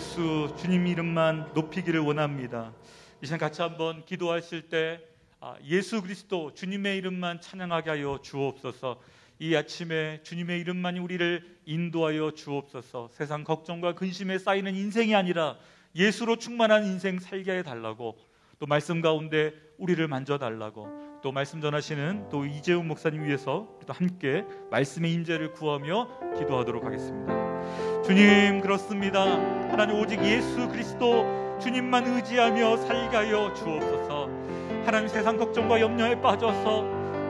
예수 주님 이름만 높이기를 원합니다. 이 시간 같이 한번 기도하실 때 아, 예수 그리스도 주님의 이름만 찬양하게 하여 주옵소서. 이 아침에 주님의 이름만이 우리를 인도하여 주옵소서. 세상 걱정과 근심에 쌓이는 인생이 아니라 예수로 충만한 인생 살게 해 달라고 또 말씀 가운데 우리를 만져 달라고 또 말씀 전하시는 또 이재훈 목사님 위해서 또 함께 말씀의 임재를 구하며 기도하도록 하겠습니다. 주님 그렇습니다. 하나님 오직 예수 그리스도 주님만 의지하며 살게 하여 주옵소서. 하나님 세상 걱정과 염려에 빠져서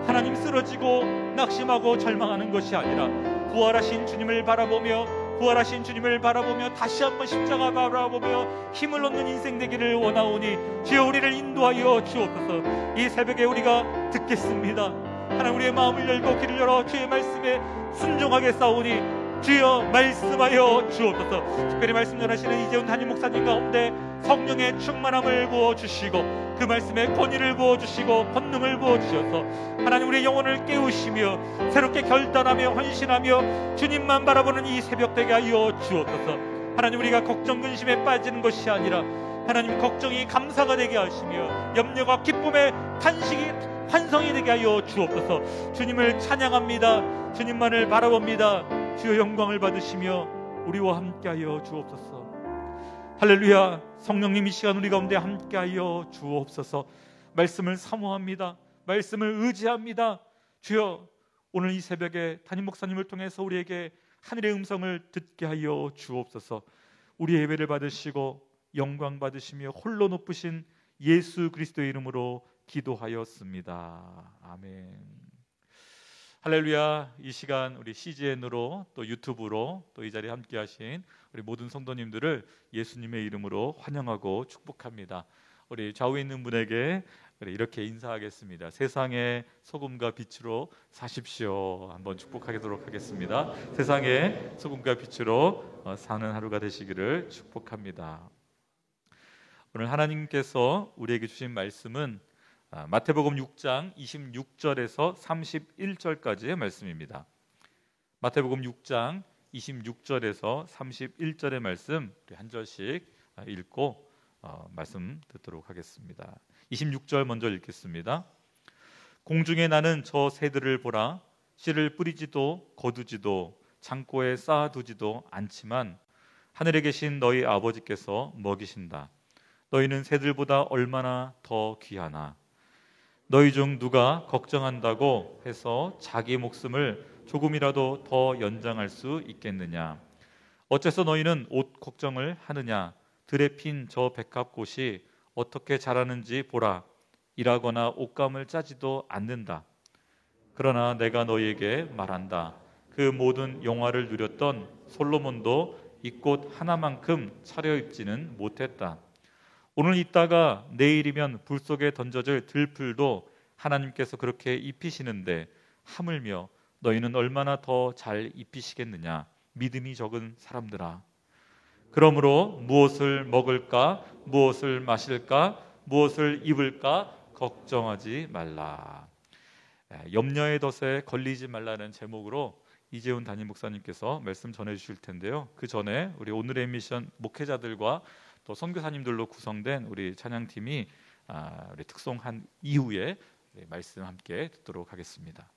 하나님 쓰러지고 낙심하고 절망하는 것이 아니라 부활하신 주님을 바라보며 부활하신 주님을 바라보며 다시 한번 십자가 바라보며 힘을 얻는 인생 되기를 원하오니 주여 우리를 인도하여 주옵소서 이 새벽에 우리가 듣겠습니다 하나님 우리의 마음을 열고 귀를 열어 주의 말씀에 순종하게 싸우니 주여 말씀하여 주옵소서. 특별히 말씀 전하시는 이재훈 담임 목사님 가운데 성령의 충만함을 부어주시고 그 말씀에 권위를 부어주시고 권능을 부어주셔서 하나님 우리의 영혼을 깨우시며 새롭게 결단하며 헌신하며 주님만 바라보는 이 새벽 되게 하여 주옵소서. 하나님 우리가 걱정 근심에 빠지는 것이 아니라 하나님 걱정이 감사가 되게 하시며 염려가 기쁨의 탄식이 환성이 되게 하여 주옵소서. 주님을 찬양합니다. 주님만을 바라봅니다 주여 영광을 받으시며 우리와 함께하여 주옵소서. 할렐루야. 성령님 이 시간 우리 가운데 함께하여 주옵소서. 말씀을 사모합니다. 말씀을 의지합니다. 주여 오늘 이 새벽에 담임 목사님을 통해서 우리에게 하늘의 음성을 듣게 하여 주옵소서. 우리 예배를 받으시고 영광 받으시며 홀로 높으신 예수 그리스도의 이름으로 기도하였습니다. 아멘 할렐루야 이 시간 우리 CGN으로 또 유튜브로 또 이 자리에 함께 하신 우리 모든 성도님들을 예수님의 이름으로 환영하고 축복합니다. 우리 좌우에 있는 분에게 이렇게 인사하겠습니다. 세상의 소금과 빛으로 사십시오. 한번 축복하도록 하겠습니다. 세상의 소금과 빛으로 어, 사는 하루가 되시기를 축복합니다. 오늘 하나님께서 우리에게 주신 말씀은 아, 마태복음 6장 26절에서 31절까지의 말씀입니다. 마태복음 6장 26절에서 31절의 말씀 한 절씩 읽고 어, 말씀 듣도록 하겠습니다. 26절 먼저 읽겠습니다. 공중에 나는 저 새들을 보라 씨를 뿌리지도 거두지도 창고에 쌓아두지도 않지만 하늘에 계신 너희 아버지께서 먹이신다. 너희는 새들보다 얼마나 더 귀하나 너희 중 누가 걱정한다고 해서 자기 목숨을 조금이라도 더 연장할 수 있겠느냐? 어째서 너희는 옷 걱정을 하느냐? 들에 핀 저 백합꽃이 어떻게 자라는지 보라. 일하거나 옷감을 짜지도 않는다. 그러나 내가 너희에게 말한다. 그 모든 영화를 누렸던 솔로몬도 이 꽃 하나만큼 차려입지는 못했다. 오늘 있다가 내일이면 불 속에 던져질 들풀도 하나님께서 그렇게 입히시는데 하물며 너희는 얼마나 더 잘 입히시겠느냐? 믿음이 적은 사람들아. 그러므로 무엇을 먹을까? 무엇을 마실까? 무엇을 입을까? 걱정하지 말라. 염려의 덫에 걸리지 말라는 제목으로 이재훈 담임 목사님께서 말씀 전해 주실 텐데요. 그 전에 우리 오늘의 미션 목회자들과 또 선교사님들로 구성된 우리 찬양팀이 아, 우리 특송한 이후에 말씀 함께 듣도록 하겠습니다.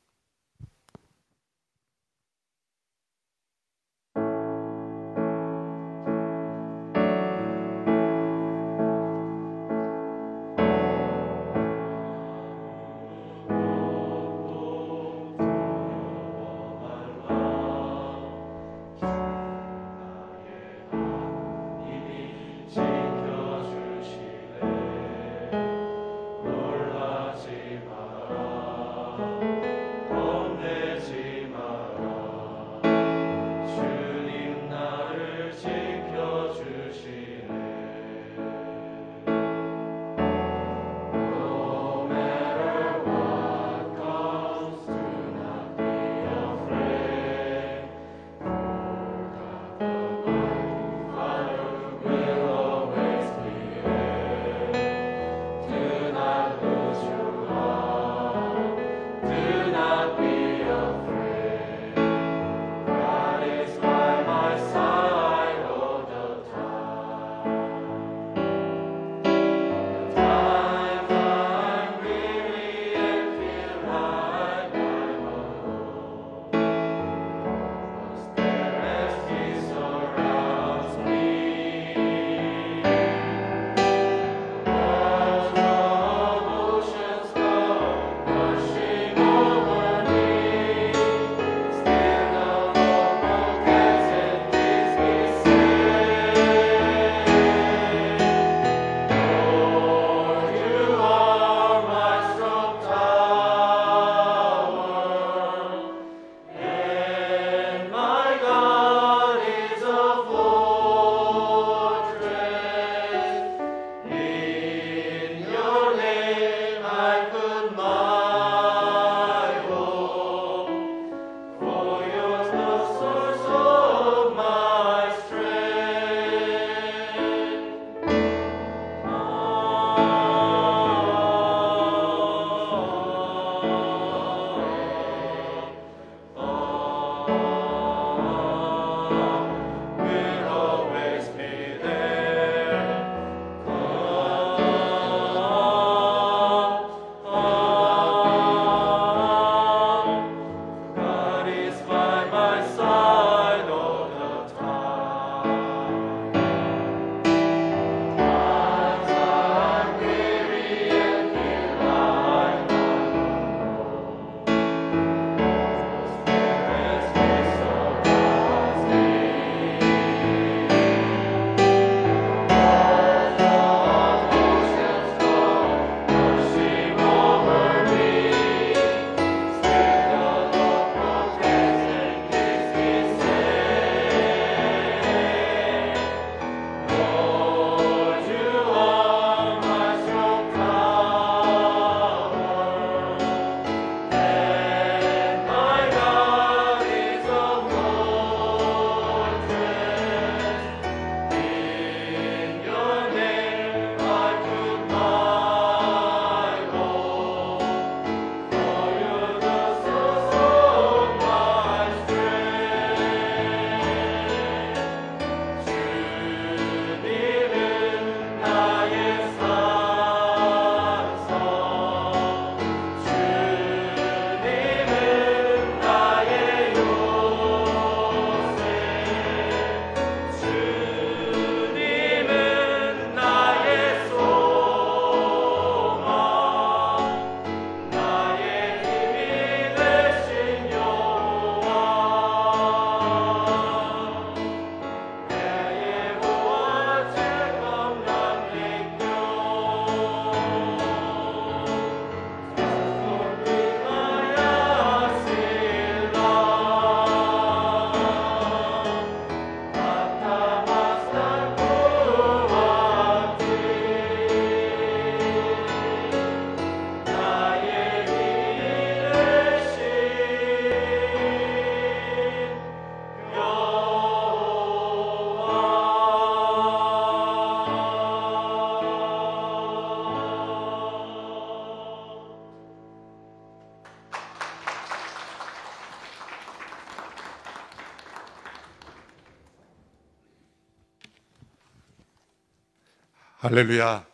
할렐루야.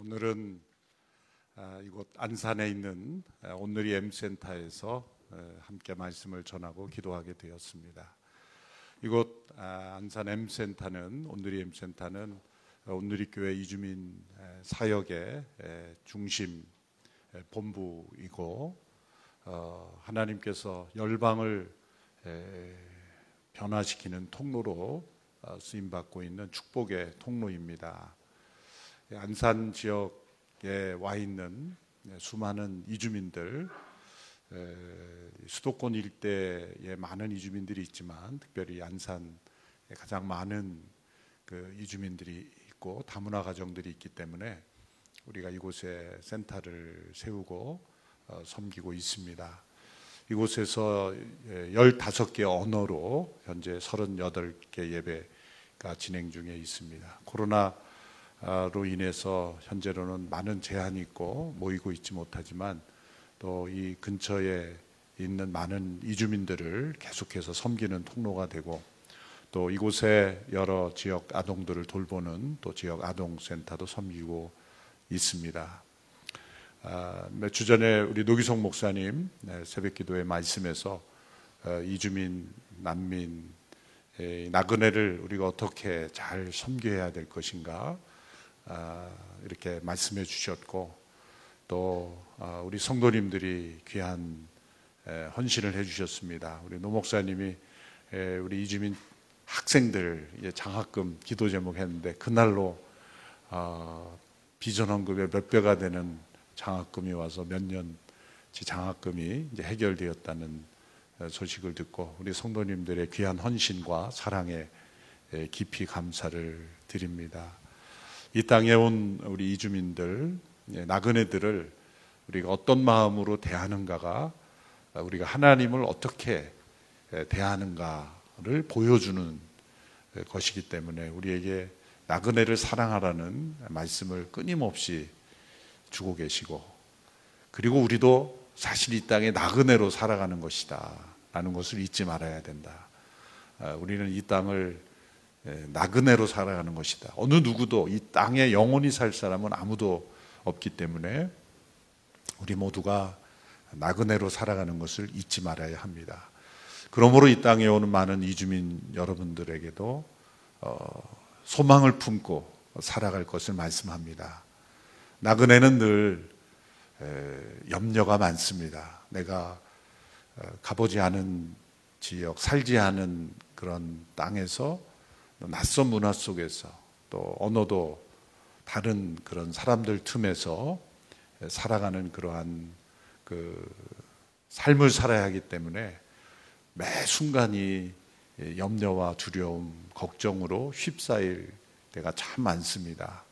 오늘은 아, 이곳 안산에 있는 온누리 M센터에서 함께 말씀을 전하고 기도하게 되었습니다. 이곳 아, 안산 M센터는 온누리 M센터는 온누리 교회 이주민 사역의 중심 본부이고 어, 하나님께서 열방을 변화시키는 통로로 어, 쓰임 받고 있는 축복의 통로입니다. 안산 지역에 와 있는 수많은 이주민들, 수도권 일대에 많은 이주민들이 있지만 특별히 안산에 가장 많은 그 이주민들이 있고 다문화 가정들이 있기 때문에 우리가 이곳에 센터를 세우고 어, 섬기고 있습니다. 이곳에서 15개 언어로 현재 38개 예배가 진행 중에 있습니다. 코로나 로 인해서 현재로는 많은 제한이 있고 모이고 있지 못하지만 또 이 근처에 있는 많은 이주민들을 계속해서 섬기는 통로가 되고 또 이곳에 여러 지역 아동들을 돌보는 또 지역 아동센터도 섬기고 있습니다. 아, 몇주 전에 우리 노기성 목사님 네, 새벽기도의 말씀에서 어, 이주민 난민 나그네를 우리가 어떻게 잘 섬겨야 될 것인가 아, 이렇게 말씀해 주셨고 또 아, 우리 성도님들이 귀한 헌신을 해주셨습니다. 우리 노 목사님이 우리 이주민 학생들 장학금 기도 제목 했는데 그날로 비전 헌금의 몇 배가 되는 장학금이 와서 몇 년치 장학금이 해결되었다는 소식을 듣고 우리 성도님들의 귀한 헌신과 사랑에 깊이 감사를 드립니다. 이 땅에 온 우리 이주민들, 예, 나그네들을 우리가 어떤 마음으로 대하는가가 우리가 하나님을 어떻게 대하는가를 보여주는 것이기 때문에 우리에게 나그네를 사랑하라는 말씀을 끊임없이 주고 계시고 그리고 우리도 사실 이 땅에 나그네로 살아가는 것이다 라는 것을 잊지 말아야 된다. 아, 우리는 이 땅을 나그네로 살아가는 것이다. 어느 누구도 이 땅에 영원히 살 사람은 아무도 없기 때문에 우리 모두가 나그네로 살아가는 것을 잊지 말아야 합니다. 그러므로 이 땅에 오는 많은 이주민 여러분들에게도 어, 소망을 품고 살아갈 것을 말씀합니다. 나그네는 늘 염려가 많습니다. 내가 어, 가보지 않은 지역, 살지 않은 그런 땅에서 낯선 문화 속에서 또 언어도 다른 그런 사람들 틈에서 살아가는 그러한 그 삶을 살아야 하기 때문에 매 순간이 염려와 두려움, 걱정으로 휩싸일 때가 참 많습니다.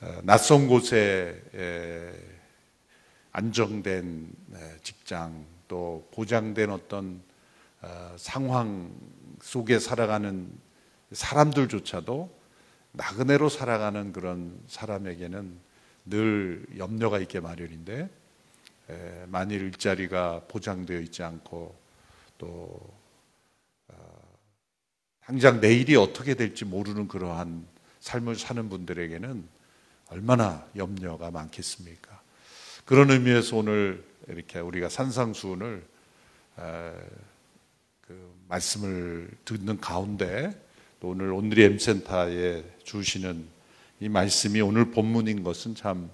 어, 낯선 곳에 안정된 직장 또 보장된 어떤 어, 상황 속에 살아가는 사람들조차도 나그네로 살아가는 그런 사람에게는 늘 염려가 있게 마련인데 만일 일자리가 보장되어 있지 않고 또 어, 당장 내일이 어떻게 될지 모르는 그러한 삶을 사는 분들에게는 얼마나 염려가 많겠습니까? 그런 의미에서 오늘 이렇게 우리가 산상수훈을 그 말씀을 듣는 가운데 또 오늘 온누리 M센터에 주시는 이 말씀이 오늘 본문인 것은 참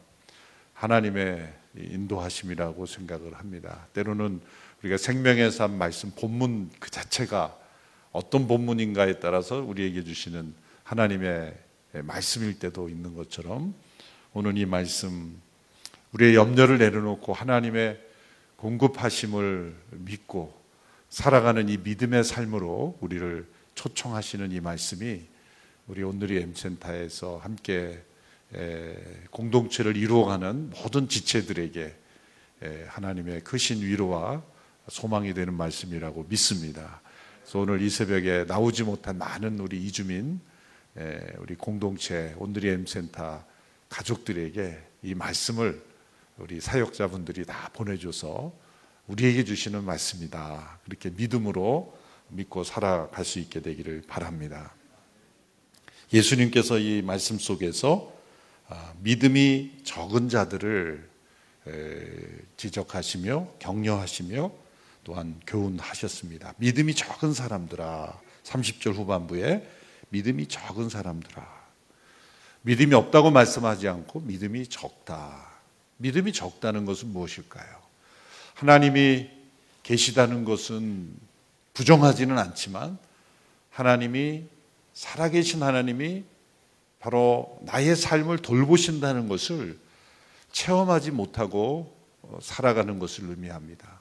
하나님의 인도하심이라고 생각을 합니다. 때로는 우리가 생명의 삶 말씀 본문 그 자체가 어떤 본문인가에 따라서 우리에게 주시는 하나님의 말씀일 때도 있는 것처럼 오늘 이 말씀 우리의 염려를 내려놓고 하나님의 공급하심을 믿고 살아가는 이 믿음의 삶으로 우리를 초청하시는 이 말씀이 우리 오늘의 M센터에서 함께 공동체를 이루어가는 모든 지체들에게 하나님의 크신 위로와 소망이 되는 말씀이라고 믿습니다. 그래서 오늘 이 새벽에 나오지 못한 많은 우리 이주민, 우리 공동체 온누리 M센터 가족들에게 이 말씀을 우리 사역자분들이 다 보내줘서 우리에게 주시는 말씀이다. 그렇게 믿음으로 믿고 살아갈 수 있게 되기를 바랍니다. 예수님께서 이 말씀 속에서 아, 믿음이 적은 자들을 지적하시며 격려하시며 또한 교훈하셨습니다. 믿음이 적은 사람들아 30절 후반부에 믿음이 적은 사람들아 믿음이 없다고 말씀하지 않고 믿음이 적다. 믿음이 적다는 것은 무엇일까요? 하나님이 계시다는 것은 부정하지는 않지만 하나님이 살아계신 하나님이 바로 나의 삶을 돌보신다는 것을 체험하지 못하고 어, 살아가는 것을 의미합니다.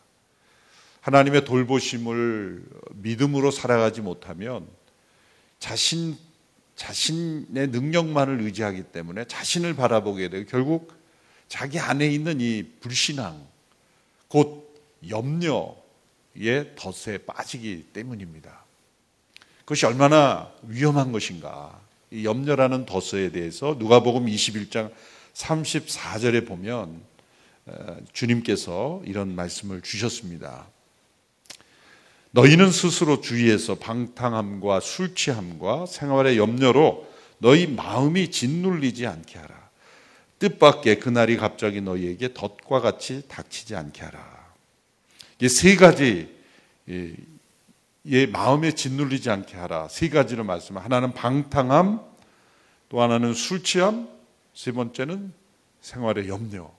하나님의 돌보심을 믿음으로 살아가지 못하면 자신 자신의 능력만을 의지하기 때문에 자신을 바라보게 되고 결국 자기 안에 있는 이 불신앙 곧 염려 의 덫에 빠지기 때문입니다. 그것이 얼마나 위험한 것인가. 이 염려라는 덫에 대해서 누가복음 21장 34절에 보면 어, 주님께서 이런 말씀을 주셨습니다. 너희는 스스로 주위에서 방탕함과 술 취함과 생활의 염려로 너희 마음이 짓눌리지 않게 하라. 뜻밖의 그날이 갑자기 너희에게 덫과 같이 닥치지 않게 하라. 이게 세 가지 예, 마음에 짓눌리지 않게 하라. 세 가지로 말씀. 하나는 방탕함, 또 하나는 술 취함, 세 번째는 생활의 염려.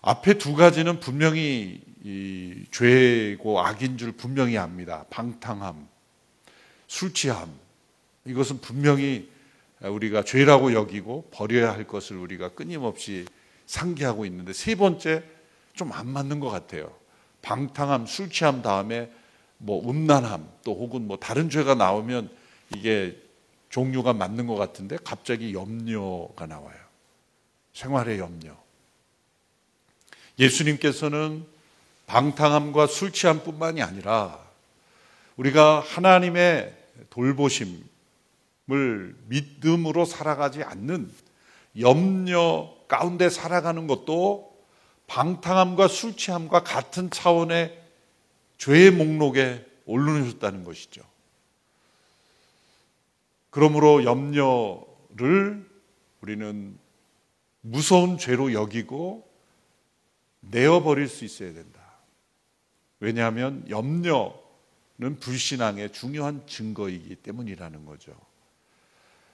앞에 두 가지는 분명히 죄고 악인 줄 분명히 압니다. 방탕함, 술 취함. 이것은 분명히 우리가 죄라고 여기고 버려야 할 것을 우리가 끊임없이 상기하고 있는데 세 번째 좀 안 맞는 것 같아요. 방탕함, 술 취함 다음에 뭐 음란함 또 혹은 뭐 다른 죄가 나오면 이게 종류가 맞는 것 같은데 갑자기 염려가 나와요. 생활의 염려. 예수님께서는 방탕함과 술 취함뿐만이 아니라 우리가 하나님의 돌보심을 믿음으로 살아가지 않는 염려 가운데 살아가는 것도 방탕함과 술 취함과 같은 차원의 죄의 목록에 올려놓으셨다는 것이죠. 그러므로 염려를 우리는 무서운 죄로 여기고 내어버릴 수 있어야 된다. 왜냐하면 염려는 불신앙의 중요한 증거이기 때문이라는 거죠.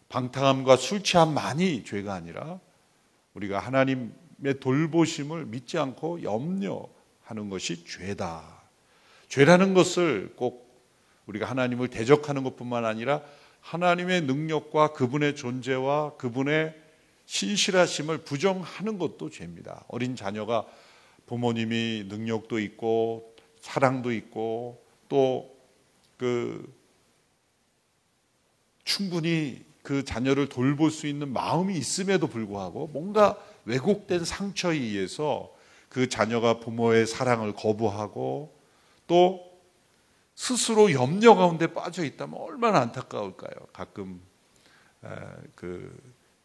방탕함과 술 취함만이 죄가 아니라 우리가 하나님의 돌보심을 믿지 않고 염려하는 것이 죄다. 죄라는 것을 꼭 우리가 하나님을 대적하는 것뿐만 아니라 하나님의 능력과 그분의 존재와 그분의 신실하심을 부정하는 것도 죄입니다. 어린 자녀가 부모님이 능력도 있고 사랑도 있고 또 그 충분히 그 자녀를 돌볼 수 있는 마음이 있음에도 불구하고 뭔가 왜곡된 상처에 의해서 그 자녀가 부모의 사랑을 거부하고 또 스스로 염려 가운데 빠져 있다면 얼마나 안타까울까요? 가끔 그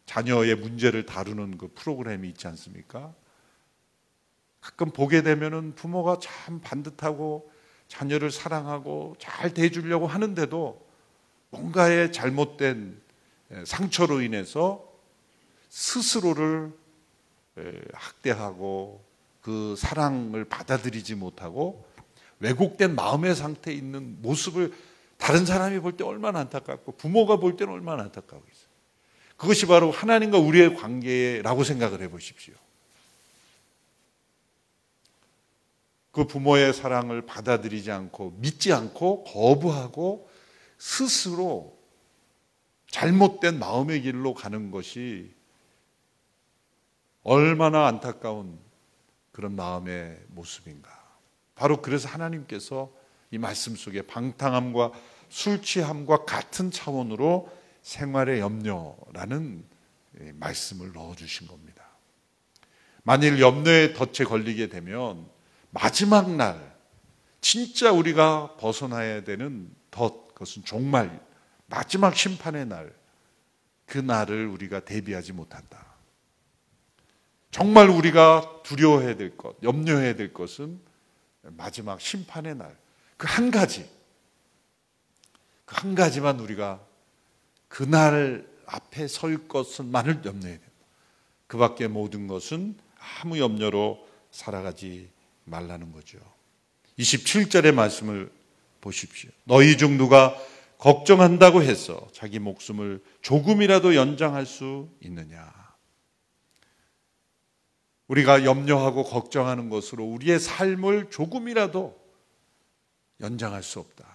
자녀의 문제를 다루는 그 프로그램이 있지 않습니까? 가끔 보게 되면은 부모가 참 반듯하고 자녀를 사랑하고 잘 대해주려고 하는데도 뭔가의 잘못된 상처로 인해서 스스로를 학대하고 그 사랑을 받아들이지 못하고 왜곡된 마음의 상태에 있는 모습을 다른 사람이 볼 때 얼마나 안타깝고 부모가 볼 때는 얼마나 안타까우겠어요. 그것이 바로 하나님과 우리의 관계라고 생각을 해 보십시오. 그 부모의 사랑을 받아들이지 않고 믿지 않고 거부하고 스스로 잘못된 마음의 길로 가는 것이 얼마나 안타까운 그런 마음의 모습인가. 바로 그래서 하나님께서 이 말씀 속에 방탕함과 술 취함과 같은 차원으로 생활의 염려라는 말씀을 넣어 주신 겁니다. 만일 염려의 덫에 걸리게 되면 마지막 날 진짜 우리가 벗어나야 되는 덫 그것은 정말 마지막 심판의 날 그 날을 우리가 대비하지 못한다. 정말 우리가 두려워해야 될 것, 염려해야 될 것은 마지막 심판의 날, 그 한 가지, 그 한 가지만 우리가 그날 앞에 설 것만을 염려해야 된다. 그 밖에 모든 것은 아무 염려로 살아가지 말라는 거죠. 27절의 말씀을 보십시오. 너희 중 누가 걱정한다고 해서 자기 목숨을 조금이라도 연장할 수 있느냐? 우리가 염려하고 걱정하는 것으로 우리의 삶을 조금이라도 연장할 수 없다.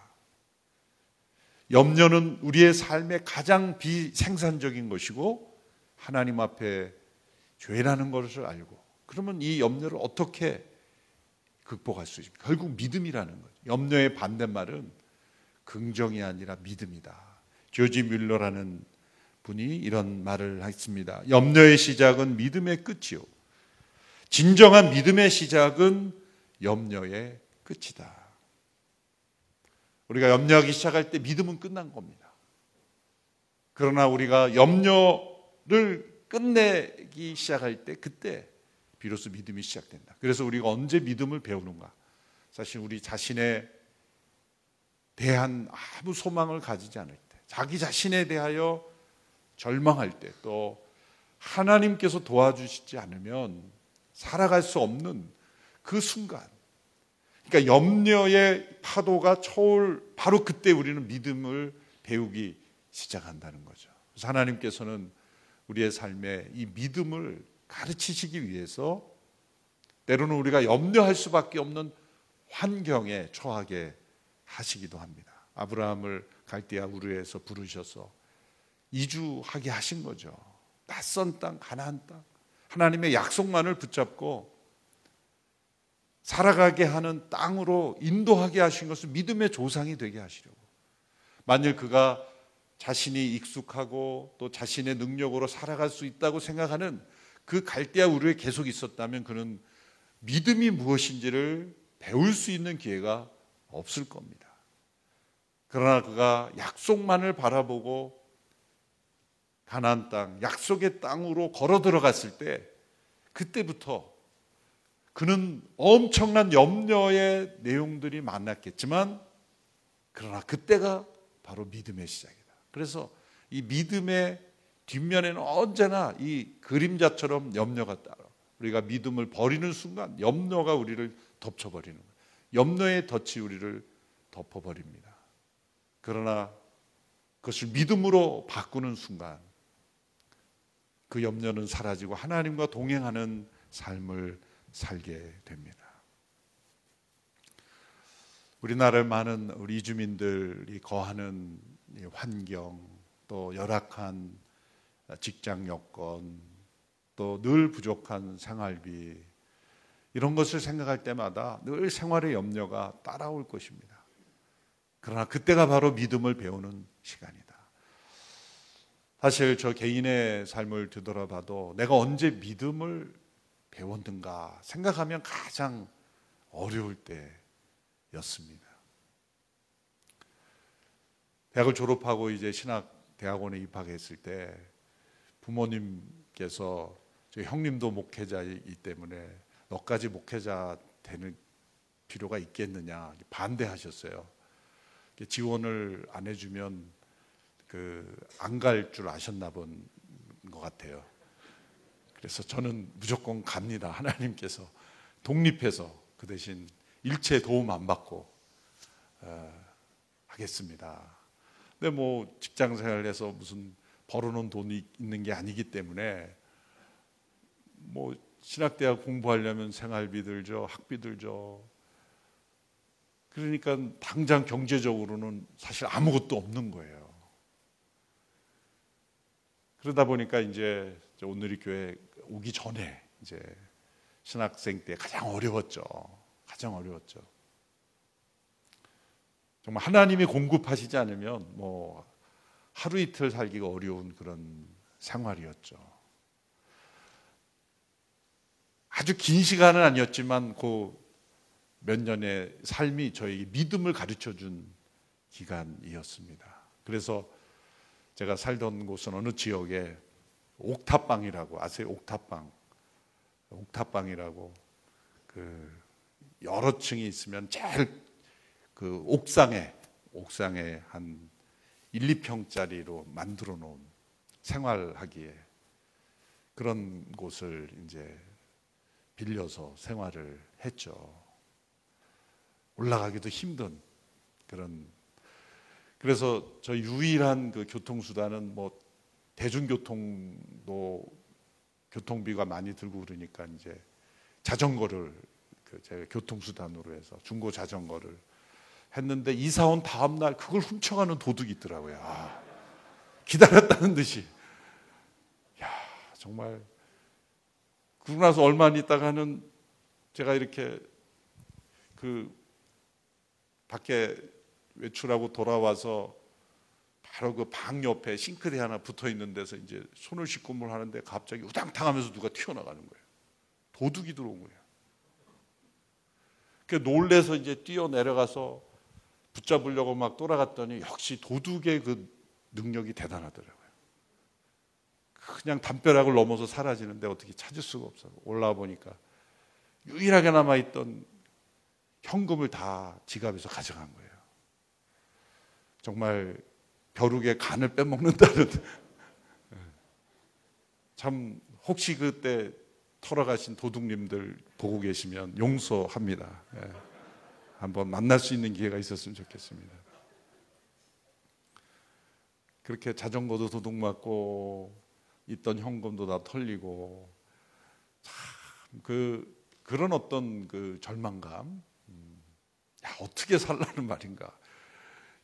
염려는 우리의 삶의 가장 비생산적인 것이고 하나님 앞에 죄라는 것을 알고 그러면 이 염려를 어떻게 극복할 수 있습니까? 결국 믿음이라는 거죠. 염려의 반대말은 긍정이 아니라 믿음이다. 조지 뮬러라는 분이 이런 말을 했습니다. 염려의 시작은 믿음의 끝이요. 진정한 믿음의 시작은 염려의 끝이다. 우리가 염려하기 시작할 때 믿음은 끝난 겁니다. 그러나 우리가 염려를 끝내기 시작할 때 그때 비로소 믿음이 시작된다. 그래서 우리가 언제 믿음을 배우는가? 사실 우리 자신에 대한 아무 소망을 가지지 않을 때, 자기 자신에 대하여 절망할 때, 또 하나님께서 도와주시지 않으면 살아갈 수 없는 그 순간, 그러니까 염려의 파도가 초올 바로 그때 우리는 믿음을 배우기 시작한다는 거죠. 그래서 하나님께서는 우리의 삶에 이 믿음을 가르치시기 위해서 때로는 우리가 염려할 수밖에 없는 환경에 처하게 하시기도 합니다. 아브라함을 갈대아 우르에서 부르셔서 이주하게 하신 거죠. 낯선 땅, 가나안 땅. 하나님의 약속만을 붙잡고 살아가게 하는 땅으로 인도하게 하신 것은 믿음의 조상이 되게 하시려고. 만일 그가 자신이 익숙하고 또 자신의 능력으로 살아갈 수 있다고 생각하는 그 갈대아 우르에 계속 있었다면 그는 믿음이 무엇인지를 배울 수 있는 기회가 없을 겁니다. 그러나 그가 약속만을 바라보고 가나안 땅, 약속의 땅으로 걸어 들어갔을 때 그때부터 그는 엄청난 염려의 내용들이 많았겠지만 그러나 그때가 바로 믿음의 시작이다. 그래서 이 믿음의 뒷면에는 언제나 이 그림자처럼 염려가 따라. 우리가 믿음을 버리는 순간 염려가 우리를 덮쳐버리는 거예요. 염려의 덫이 우리를 덮어버립니다. 그러나 그것을 믿음으로 바꾸는 순간 그 염려는 사라지고 하나님과 동행하는 삶을 살게 됩니다. 우리나라의 많은 우리 이주민들이 거하는 환경 또 열악한 직장 여건, 또 늘 부족한 생활비, 이런 것을 생각할 때마다 늘 생활의 염려가 따라올 것입니다. 그러나 그때가 바로 믿음을 배우는 시간이다. 사실 저 개인의 삶을 되돌아봐도 내가 언제 믿음을 배웠는가 생각하면 가장 어려울 때였습니다. 대학을 졸업하고 이제 신학 대학원에 입학했을 때 부모님께서 형님도 목회자이기 때문에 너까지 목회자 되는 필요가 있겠느냐 반대하셨어요. 지원을 안 해주면 그 안 갈 줄 아셨나 본 것 같아요. 그래서 저는 무조건 갑니다. 하나님께서 독립해서 그 대신 일체 도움 안 받고 어, 하겠습니다. 근데 뭐 직장 생활에서 무슨 벌어놓은 돈이 있는 게 아니기 때문에 뭐 신학대학 공부하려면 생활비 들죠, 학비 들죠. 그러니까 당장 경제적으로는 사실 아무것도 없는 거예요. 그러다 보니까 이제 오늘이 교회 오기 전에 이제 신학생 때 가장 어려웠죠. 가장 어려웠죠. 정말 하나님이 공급하시지 않으면 뭐 하루 이틀 살기가 어려운 그런 생활이었죠. 아주 긴 시간은 아니었지만 그 몇 년의 삶이 저에게 믿음을 가르쳐 준 기간이었습니다. 그래서 제가 살던 곳은 어느 지역에 옥탑방이라고 아세요? 옥탑방. 옥탑방이라고 그 여러 층이 있으면 제일 그 옥상에 옥상에 한 1, 2평짜리로 만들어 놓은 생활하기에 그런 곳을 이제 빌려서 생활을 했죠. 올라가기도 힘든 그런 그래서 저 유일한 그 교통수단은 뭐 대중교통도 교통비가 많이 들고 그러니까 이제 자전거를 그 제가 교통수단으로 해서 중고 자전거를 했는데 이사 온 다음 날 그걸 훔쳐가는 도둑이 있더라고요. 아, 기다렸다는 듯이. 야 정말 그러고 나서 얼마 안 있다가는 제가 이렇게 그 밖에 외출하고 돌아와서 바로 그 방 옆에 싱크대 하나 붙어 있는 데서 이제 손을 씻고 뭘 하는데 갑자기 우당탕 하면서 누가 튀어나가는 거예요. 도둑이 들어온 거예요. 그 놀래서 이제 뛰어 내려가서 붙잡으려고 막 돌아갔더니 역시 도둑의 그 능력이 대단하더라고요. 그냥 담벼락을 넘어서 사라지는데 어떻게 찾을 수가 없어. 올라와 보니까 유일하게 남아 있던 현금을 다 지갑에서 가져간 거예요. 정말 벼룩의 간을 빼먹는다는 참 혹시 그때 털어가신 도둑님들 보고 계시면 용서합니다. 예. 한번 만날 수 있는 기회가 있었으면 좋겠습니다. 그렇게 자전거도 도둑 맞고 있던 현금도 다 털리고 참 그 그런 어떤 그 절망감, 음, 야 어떻게 살라는 말인가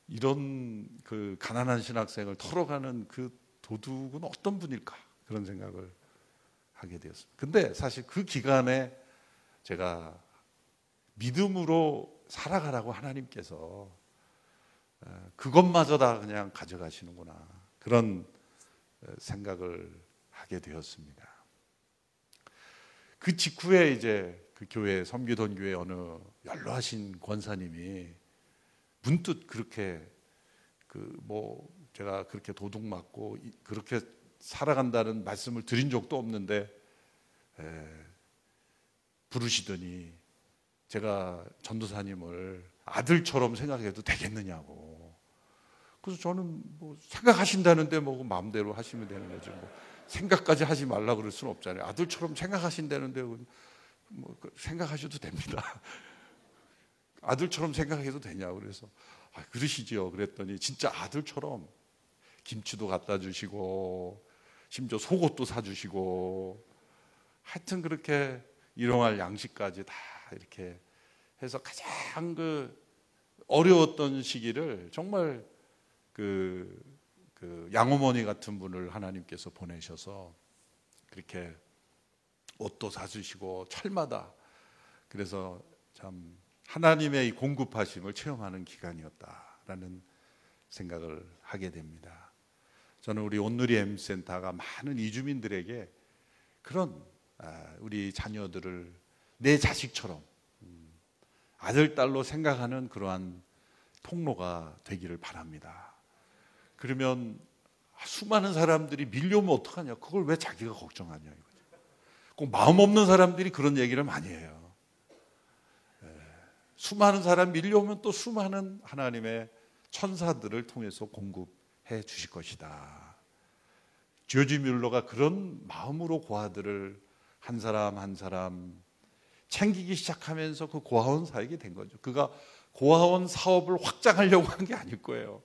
이런 그 가난한 신학생을 털어가는 그 도둑은 어떤 분일까 그런 생각을 하게 되었습니다. 근데 사실 그 기간에 제가 믿음으로 살아가라고 하나님께서 어, 그것마저 다 그냥 가져가시는구나 그런 어, 생각을 하게 되었습니다. 그 직후에 이제 그 교회 섬기던 교회 어느 연로하신 권사님이 문득 그렇게 그 뭐 제가 그렇게 도둑 맞고 그렇게 살아간다는 말씀을 드린 적도 없는데 에, 부르시더니 제가 전도사님을 아들처럼 생각해도 되겠느냐고. 그래서 저는 뭐 생각하신다는데 뭐 마음대로 하시면 되는 거죠. 뭐 생각까지 하지 말라 그럴 수는 없잖아요. 아들처럼 생각하신다는데 뭐그 생각하셔도 됩니다. 아들처럼 생각해도 되냐고 그래서 아, 그러시지요. 그랬더니 진짜 아들처럼 김치도 갖다 주시고 심지어 속옷도 사주시고 하여튼 그렇게 일용할 양식까지 다 이렇게 해서 가장 그 어려웠던 시기를 정말 그, 그 양어머니 같은 분을 하나님께서 보내셔서 그렇게 옷도 사주시고 철마다 그래서 참 하나님의 이 공급하심을 체험하는 기간이었다라는 생각을 하게 됩니다. 저는 우리 온누리 M센터가 많은 이주민들에게 그런 아, 우리 자녀들을 내 자식처럼 음, 아들 딸로 생각하는 그러한 통로가 되기를 바랍니다. 그러면 수많은 사람들이 밀려오면 어떡하냐? 그걸 왜 자기가 걱정하냐. 꼭 마음 없는 사람들이 그런 얘기를 많이 해요. 예. 수많은 사람 밀려오면 또 수많은 하나님의 천사들을 통해서 공급해 주실 것이다. 조지 뮬러가 그런 마음으로 고아들을 한 사람 한 사람 챙기기 시작하면서 그 고아원 사역이 된 거죠. 그가 고아원 사업을 확장하려고 한 게 아닐 거예요.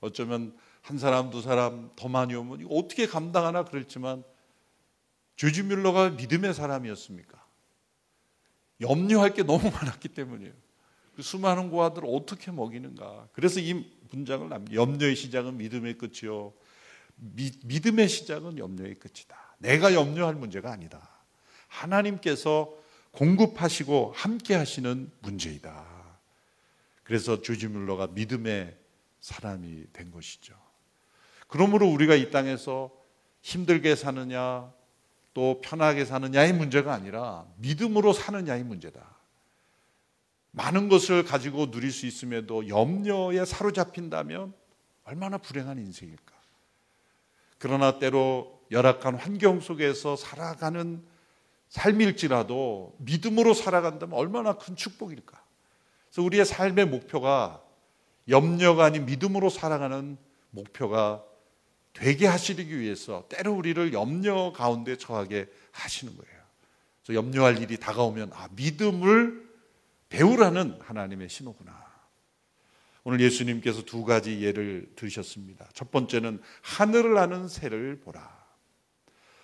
어쩌면 한 사람 두 사람 더 많이 오면 어떻게 감당하나 그랬지만 조지 뮬러가 믿음의 사람이었습니까? 염려할 게 너무 많았기 때문이에요. 그 수많은 고아들을 어떻게 먹이는가. 그래서 이 문장을 남 염려의 시작은 믿음의 끝이요. 미, 믿음의 시작은 염려의 끝이다. 내가 염려할 문제가 아니다. 하나님께서 공급하시고 함께 하시는 문제이다. 그래서 조지 뮬러가 믿음의 사람이 된 것이죠. 그러므로 우리가 이 땅에서 힘들게 사느냐 또 편하게 사느냐의 문제가 아니라 믿음으로 사느냐의 문제다. 많은 것을 가지고 누릴 수 있음에도 염려에 사로잡힌다면 얼마나 불행한 인생일까. 그러나 때로 열악한 환경 속에서 살아가는 삶일지라도 믿음으로 살아간다면 얼마나 큰 축복일까. 그래서 우리의 삶의 목표가 염려가 아닌 믿음으로 살아가는 목표가 되게 하시기 위해서 때로 우리를 염려 가운데 처하게 하시는 거예요. 그래서 염려할 일이 다가오면 아 믿음을 배우라는 하나님의 신호구나. 오늘 예수님께서 두 가지 예를 들으셨습니다. 첫 번째는 하늘을 나는 새를 보라.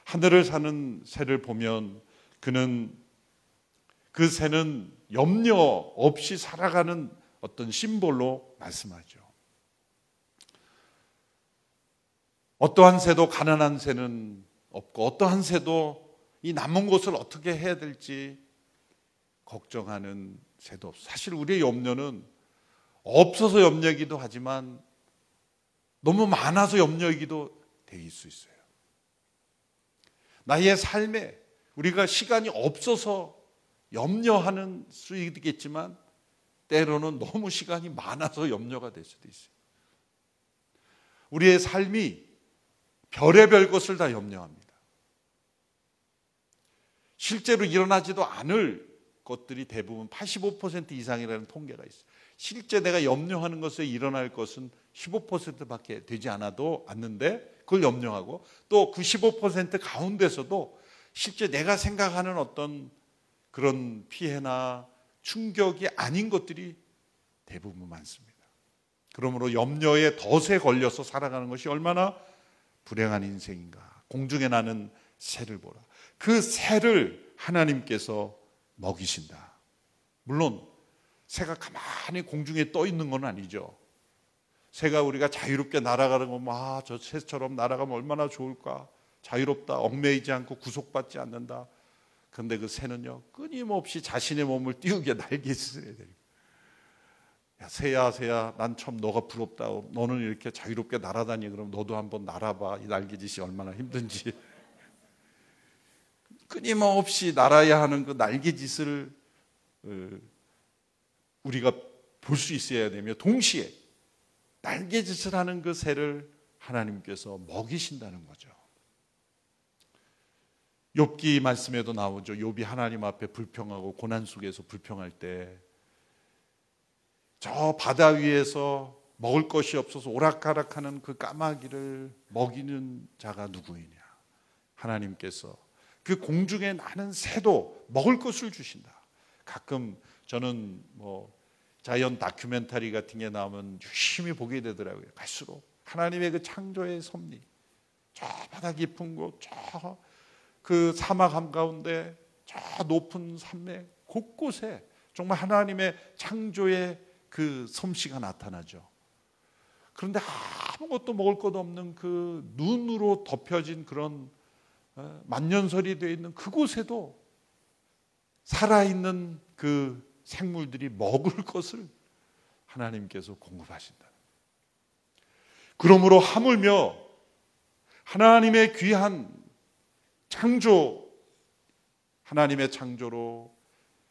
하늘을 사는 새를 보면 그는 그 새는 염려 없이 살아가는 어떤 심볼로 말씀하죠. 어떠한 새도 가난한 새는 없고 어떠한 새도 이 남은 것을 어떻게 해야 될지 걱정하는 새도 없어. 사실 우리의 염려는 없어서 염려이기도 하지만 너무 많아서 염려이기도 될수 있어요. 나의 삶에 우리가 시간이 없어서 염려하는 수 있겠지만 때로는 너무 시간이 많아서 염려가 될 수도 있어요. 우리의 삶이 별의별 것을 다 염려합니다. 실제로 일어나지도 않을 것들이 대부분 85% 이상이라는 통계가 있어요. 실제 내가 염려하는 것에 일어날 것은 15%밖에 되지 않아도 않는데 그걸 염려하고 또 그 15% 가운데서도 실제 내가 생각하는 어떤 그런 피해나 충격이 아닌 것들이 대부분 많습니다. 그러므로 염려에 덫에 걸려서 살아가는 것이 얼마나 불행한 인생인가. 공중에 나는 새를 보라. 그 새를 하나님께서 먹이신다. 물론 새가 가만히 공중에 떠 있는 건 아니죠. 새가 우리가 자유롭게 날아가는 거, 아, 저 새처럼 날아가면 얼마나 좋을까. 자유롭다. 얽매이지 않고 구속받지 않는다. 그런데 그 새는요, 끊임없이 자신의 몸을 띄우게 날개짓을 해야 돼요. 야, 새야, 새야, 난 참 너가 부럽다. 너는 이렇게 자유롭게 날아다니. 그럼 너도 한번 날아봐. 이 날개짓이 얼마나 힘든지. 끊임없이 날아야 하는 그 날개짓을 어, 우리가 볼 수 있어야 되며 동시에 날개짓을 하는 그 새를 하나님께서 먹이신다는 거죠. 욥기 말씀에도 나오죠. 욥이 하나님 앞에 불평하고 고난 속에서 불평할 때 저 바다 위에서 먹을 것이 없어서 오락가락하는 그 까마귀를 먹이는 자가 누구이냐? 하나님께서 그 공중에 나는 새도 먹을 것을 주신다. 가끔 저는 뭐 자연 다큐멘터리 같은 게 나오면 열심히 보게 되더라고요. 갈수록 하나님의 그 창조의 섭리, 저 바다 깊은 곳, 저 그 사막 한가운데, 저 높은 산맥 곳곳에 정말 하나님의 창조의 그 솜씨가 나타나죠. 그런데 아무것도 먹을 것 없는 그 눈으로 덮여진 그런 어, 만년설이 되어 있는 그곳에도 살아있는 그 생물들이 먹을 것을 하나님께서 공급하신다. 그러므로 하물며 하나님의 귀한 창조, 하나님의 창조로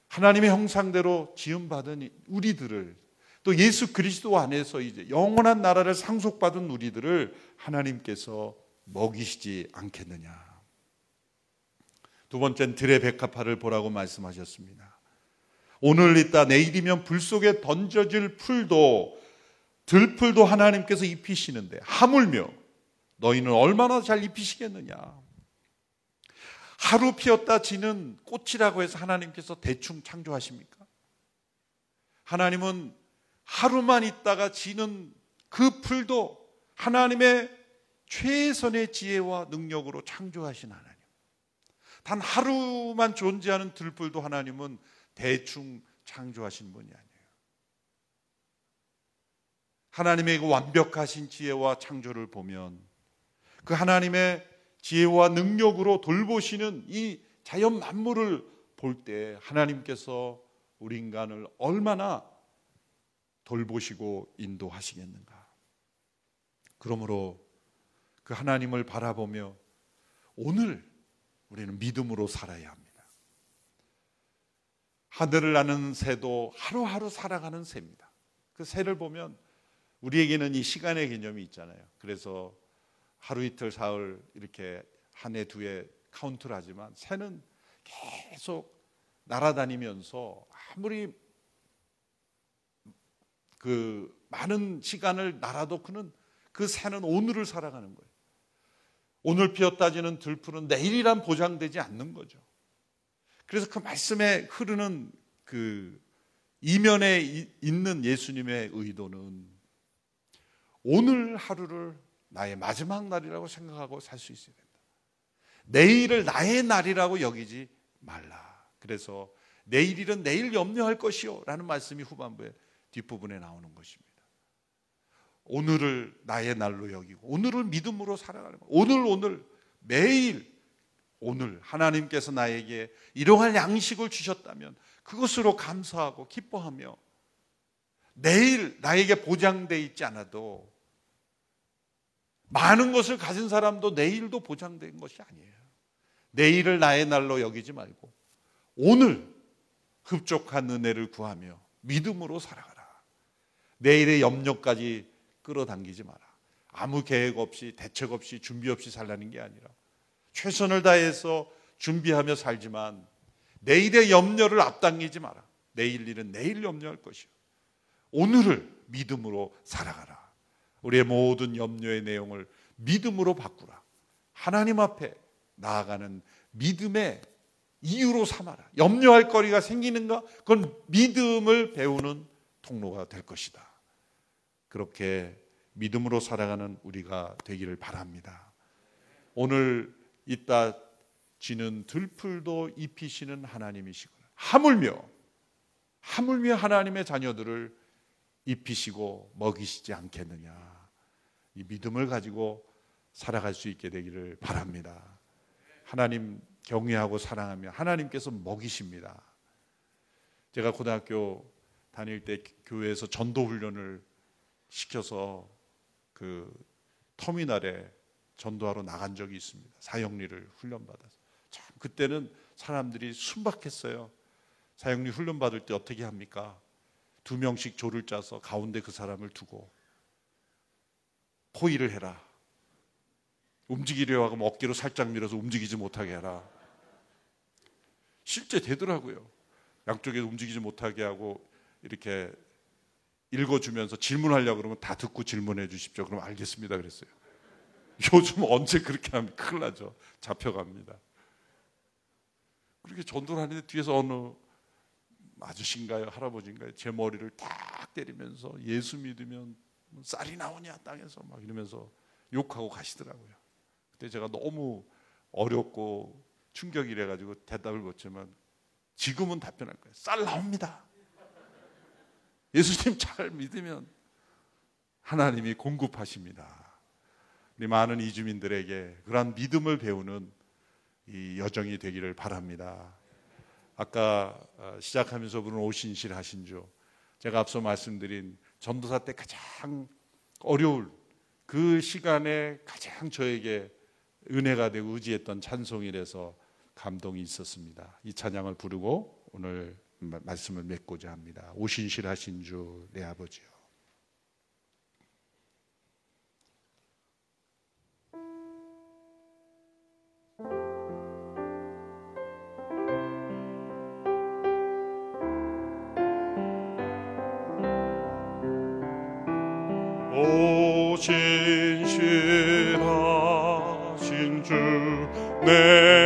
하나님의 형상대로 지음받은 우리들을 또 예수 그리스도 안에서 이제 영원한 나라를 상속받은 우리들을 하나님께서 먹이시지 않겠느냐. 두 번째는 들의 백합화를 보라고 말씀하셨습니다. 오늘 있다 내일이면 불 속에 던져질 풀도 들풀도 하나님께서 입히시는데 하물며 너희는 얼마나 잘 입히시겠느냐. 하루 피었다 지는 꽃이라고 해서 하나님께서 대충 창조하십니까? 하나님은 하루만 있다가 지는 그 풀도 하나님의 최선의 지혜와 능력으로 창조하신 하나님. 단 하루만 존재하는 들불도 하나님은 대충 창조하신 분이 아니에요. 하나님의 그 완벽하신 지혜와 창조를 보면 그 하나님의 지혜와 능력으로 돌보시는 이 자연 만물을 볼 때 하나님께서 우리 인간을 얼마나 돌보시고 인도하시겠는가. 그러므로 그 하나님을 바라보며 오늘 우리는 믿음으로 살아야 합니다. 하늘을 나는 새도 하루하루 살아가는 새입니다. 그 새를 보면 우리에게는 이 시간의 개념이 있잖아요. 그래서 하루 이틀 사흘 이렇게 한 해 두 해 카운트를 하지만 새는 계속 날아다니면서 아무리 그 많은 시간을 날아도 그는 그 새는 오늘을 살아가는 거예요. 오늘 피었다지는 들풀은 내일이란 보장되지 않는 거죠. 그래서 그 말씀에 흐르는 그 이면에 있는 예수님의 의도는 오늘 하루를 나의 마지막 날이라고 생각하고 살 수 있어야 된다. 내일을 나의 날이라고 여기지 말라. 그래서 내일일은 내일 염려할 것이요. 라는 말씀이 후반부에 뒷부분에 나오는 것입니다. 오늘을 나의 날로 여기고 오늘을 믿음으로 살아가는 것. 오늘 오늘 매일 오늘 하나님께서 나에게 이러한 양식을 주셨다면 그것으로 감사하고 기뻐하며 내일 나에게 보장돼 있지 않아도 많은 것을 가진 사람도 내일도 보장된 것이 아니에요. 내일을 나의 날로 여기지 말고 오늘 흡족한 은혜를 구하며 믿음으로 살아가라. 내일의 염려까지 끌어당기지 마라. 아무 계획 없이 대책 없이 준비 없이 살라는 게 아니라 최선을 다해서 준비하며 살지만 내일의 염려를 앞당기지 마라. 내일 일은 내일 염려할 것이요. 오늘을 믿음으로 살아가라. 우리의 모든 염려의 내용을 믿음으로 바꾸라. 하나님 앞에 나아가는 믿음의 이유로 삼아라. 염려할 거리가 생기는가? 그건 믿음을 배우는 통로가 될 것이다. 그렇게 믿음으로 살아가는 우리가 되기를 바랍니다. 오늘 이따 지는 들풀도 입히시는 하나님이시구나. 하물며 하물며 하나님의 자녀들을 입히시고 먹이시지 않겠느냐. 이 믿음을 가지고 살아갈 수 있게 되기를 바랍니다. 하나님 경외하고 사랑하며 하나님께서 먹이십니다. 제가 고등학교 다닐 때 교회에서 전도 훈련을 시켜서 그 터미널에 전도하러 나간 적이 있습니다. 사형리를 훈련받아서. 참 그때는 사람들이 순박했어요. 사형리 훈련 받을 때 어떻게 합니까? 두 명씩 조를 짜서 가운데 그 사람을 두고 포위를 해라. 움직이려 하면 어깨로 살짝 밀어서 움직이지 못하게 해라. 실제 되더라고요. 양쪽에 움직이지 못하게 하고 이렇게 읽어주면서 질문하려고 그러면 다 듣고 질문해 주십시오. 그럼 알겠습니다. 그랬어요. 요즘 언제 그렇게 하면 큰일 나죠. 잡혀갑니다. 그렇게 전도를 하는데 뒤에서 어느 아저씨인가요? 할아버지인가요? 제 머리를 딱 때리면서 예수 믿으면 쌀이 나오냐 땅에서 막 이러면서 욕하고 가시더라고요. 그때 제가 너무 어렵고 충격이 래 가지고 대답을 못했지만 지금은 답변할 거예요. 쌀 나옵니다. 예수님 잘 믿으면 하나님이 공급하십니다. 우리 많은 이주민들에게 그러한 믿음을 배우는 이 여정이 되기를 바랍니다. 아까 어, 시작하면서 부른 오신실 하신 주 제가 앞서 말씀드린 전도사 때 가장 어려울 그 시간에 가장 저에게 은혜가 되고 의지했던 찬송이라서 감동이 있었습니다. 이 찬양을 부르고 오늘 말씀을 맺고자 합니다. 오신실하신 주 내 아버지요. 오신실하신 주내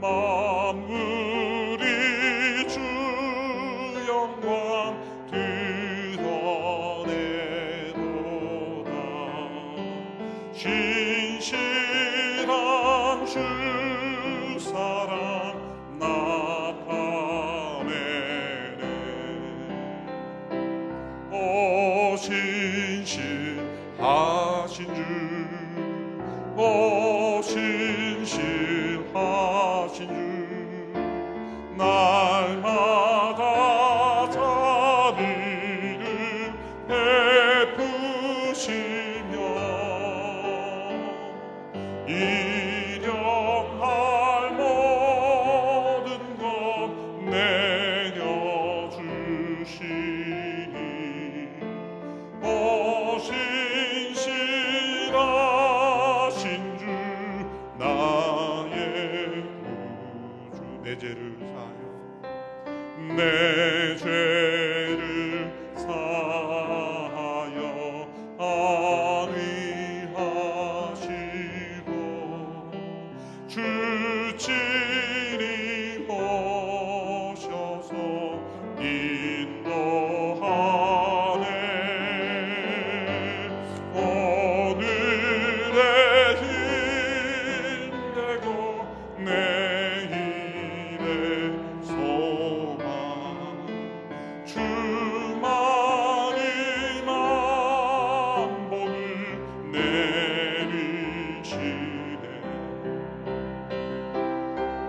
ma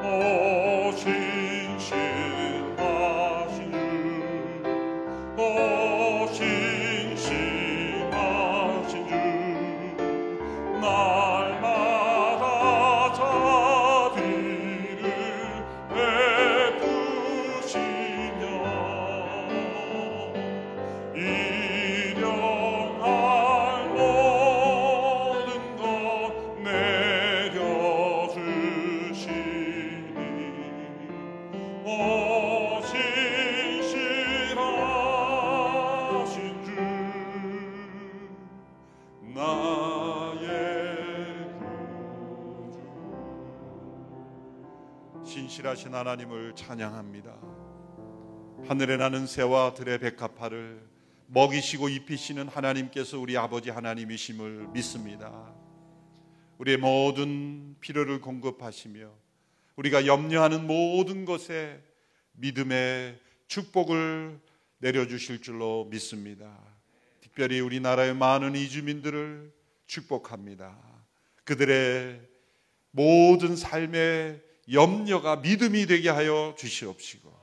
오 하신 하나님을 찬양합니다. 하늘에 나는 새와 들의 백합화를 먹이시고 입히시는 하나님께서 우리 아버지 하나님이심을 믿습니다. 우리의 모든 필요를 공급하시며 우리가 염려하는 모든 것에 믿음의 축복을 내려주실 줄로 믿습니다. 특별히 우리나라의 많은 이주민들을 축복합니다. 그들의 모든 삶의 염려가 믿음이 되게 하여 주시옵시고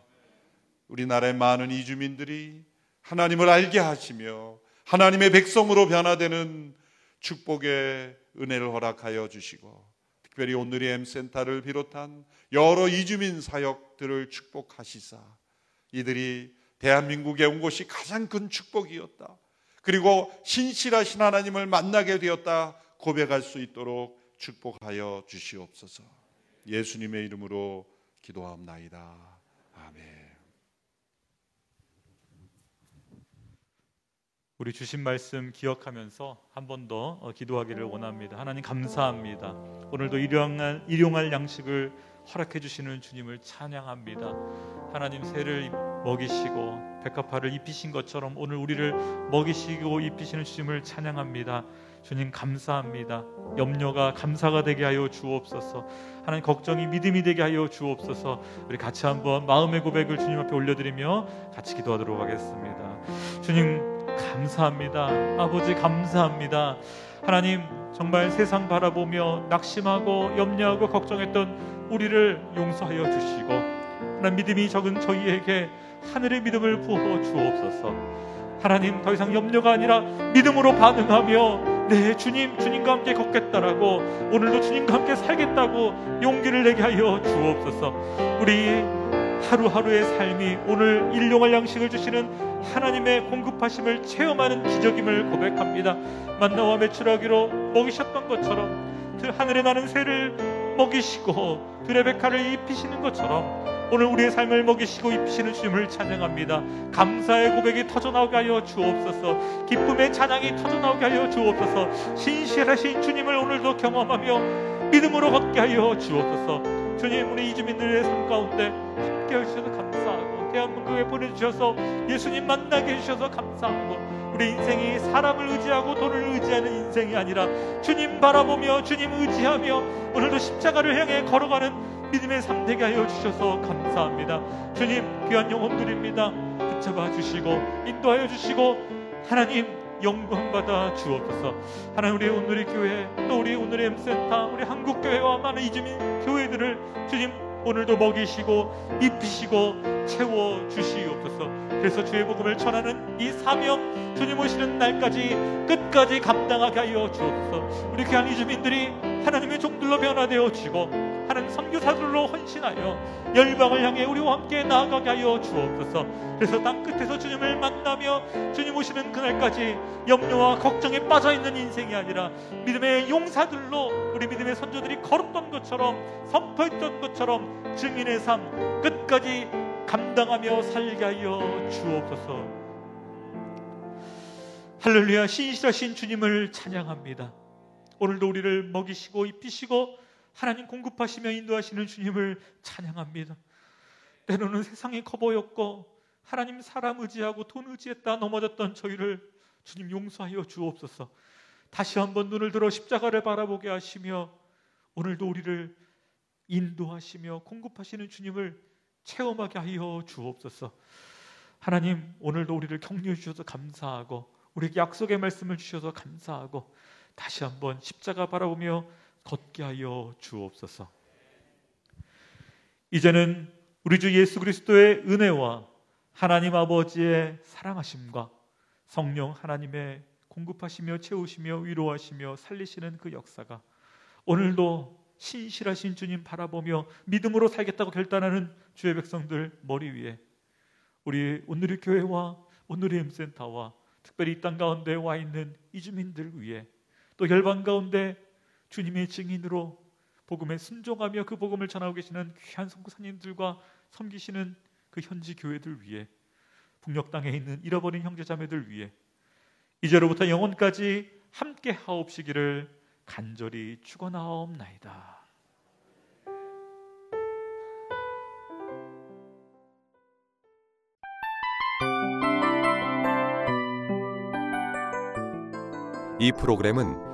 우리나라의 많은 이주민들이 하나님을 알게 하시며 하나님의 백성으로 변화되는 축복의 은혜를 허락하여 주시고 특별히 오늘의 M센터를 비롯한 여러 이주민 사역들을 축복하시사 이들이 대한민국에 온 것이 가장 큰 축복이었다. 그리고 신실하신 하나님을 만나게 되었다 고백할 수 있도록 축복하여 주시옵소서. 예수님의 이름으로 기도합나이다. 아멘. 우리 주신 말씀 기억하면서 한 번 더 기도하기를 원합니다. 하나님 감사합니다. 오늘도 일용할, 일용할 양식을 허락해 주시는 주님을 찬양합니다. 하나님 새를 먹이시고 백합화를 입히신 것처럼 오늘 우리를 먹이시고 입히시는 주님을 찬양합니다. 주님 감사합니다. 염려가 감사가 되게 하여 주옵소서. 하나님 걱정이 믿음이 되게 하여 주옵소서. 우리 같이 한번 마음의 고백을 주님 앞에 올려드리며 같이 기도하도록 하겠습니다. 주님 감사합니다. 아버지 감사합니다. 하나님 정말 세상 바라보며 낙심하고 염려하고 걱정했던 우리를 용서하여 주시고 하나님 믿음이 적은 저희에게 하늘의 믿음을 부어 주옵소서. 하나님 더 이상 염려가 아니라 믿음으로 반응하며 네 주님 주님과 함께 걷겠다라고 오늘도 주님과 함께 살겠다고 용기를 내게 하여 주옵소서. 우리 하루하루의 삶이 오늘 일용할 양식을 주시는 하나님의 공급하심을 체험하는 기적임을 고백합니다. 만나와 매출하기로 먹이셨던 것처럼 그 하늘에 나는 새를 먹이시고 드레베카를 입히시는 것처럼 오늘 우리의 삶을 먹이시고 입히시는 주님을 찬양합니다. 감사의 고백이 터져나오게 하여 주옵소서. 기쁨의 찬양이 터져나오게 하여 주옵소서. 신실하신 주님을 오늘도 경험하며 믿음으로 걷게 하여 주옵소서. 주님 우리 이주민들의 삶 가운데 함께 해주셔서 감사하고 대한민국에 보내주셔서 예수님 만나게 해주셔서 감사하고 우리 인생이 사람을 의지하고 돈을 의지하는 인생이 아니라 주님 바라보며 주님 의지하며 오늘도 십자가를 향해 걸어가는 믿음의 삶 되게 하여 주셔서 감사합니다. 주님 귀한 영혼들입니다. 붙잡아 주시고 인도하여 주시고 하나님 영광 받아 주옵소서. 하나님 우리 오늘의 교회 또 우리 오늘의 M센터 우리 한국 교회와 많은 이주민 교회들을 주님 오늘도 먹이시고 입히시고 채워 주시옵소서. 그래서 주의 복음을 전하는 이 사명 주님 오시는 날까지 끝까지 감당하게 하여 주옵소서. 우리 귀한 이주민들이 하나님의 종들로 변화되어 지고 하나님 선교사들로 헌신하여 열방을 향해 우리와 함께 나아가게 하여 주옵소서. 그래서 땅 끝에서 주님을 만나며 주님 오시는 그날까지 염려와 걱정에 빠져 있는 인생이 아니라 믿음의 용사들로 우리 믿음의 선조들이 걸었던 것처럼 선포했던 것처럼 증인의 삶 끝까지 감당하며 살게 하여 주옵소서. 할렐루야 신실하신 주님을 찬양합니다. 오늘도 우리를 먹이시고 입히시고 하나님 공급하시며 인도하시는 주님을 찬양합니다. 때로는 세상이 커 보였고 하나님 사람 의지하고 돈 의지했다 넘어졌던 저희를 주님 용서하여 주옵소서. 다시 한번 눈을 들어 십자가를 바라보게 하시며 오늘도 우리를 인도하시며 공급하시는 주님을 체험하게 하여 주옵소서. 하나님 오늘도 우리를 격려해 주셔서 감사하고 우리에게 약속의 말씀을 주셔서 감사하고 다시 한번 십자가 바라보며 걷게 하여 주옵소서. 이제는 우리 주 예수 그리스도의 은혜와 하나님 아버지의 사랑하심과 성령 하나님의 공급하시며 채우시며 위로하시며 살리시는 그 역사가 오늘도 신실하신 주님 바라보며 믿음으로 살겠다고 결단하는 주의 백성들 머리 위에 우리 오늘의 교회와 오늘의 엠센터와 특별히 이 땅 가운데 와 있는 이주민들 위해 또 열방 가운데 주님의 증인으로 복음에 순종하며 그 복음을 전하고 계시는 귀한 선교사님들과 섬기시는 그 현지 교회들 위해 북녘 땅에 있는 잃어버린 형제자매들 위해 이제로부터 영원까지 함께 하옵시기를 간절히 축원하옵나이다. 이 프로그램은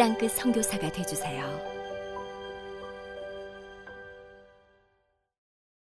땅끝 선교사가 되주세요.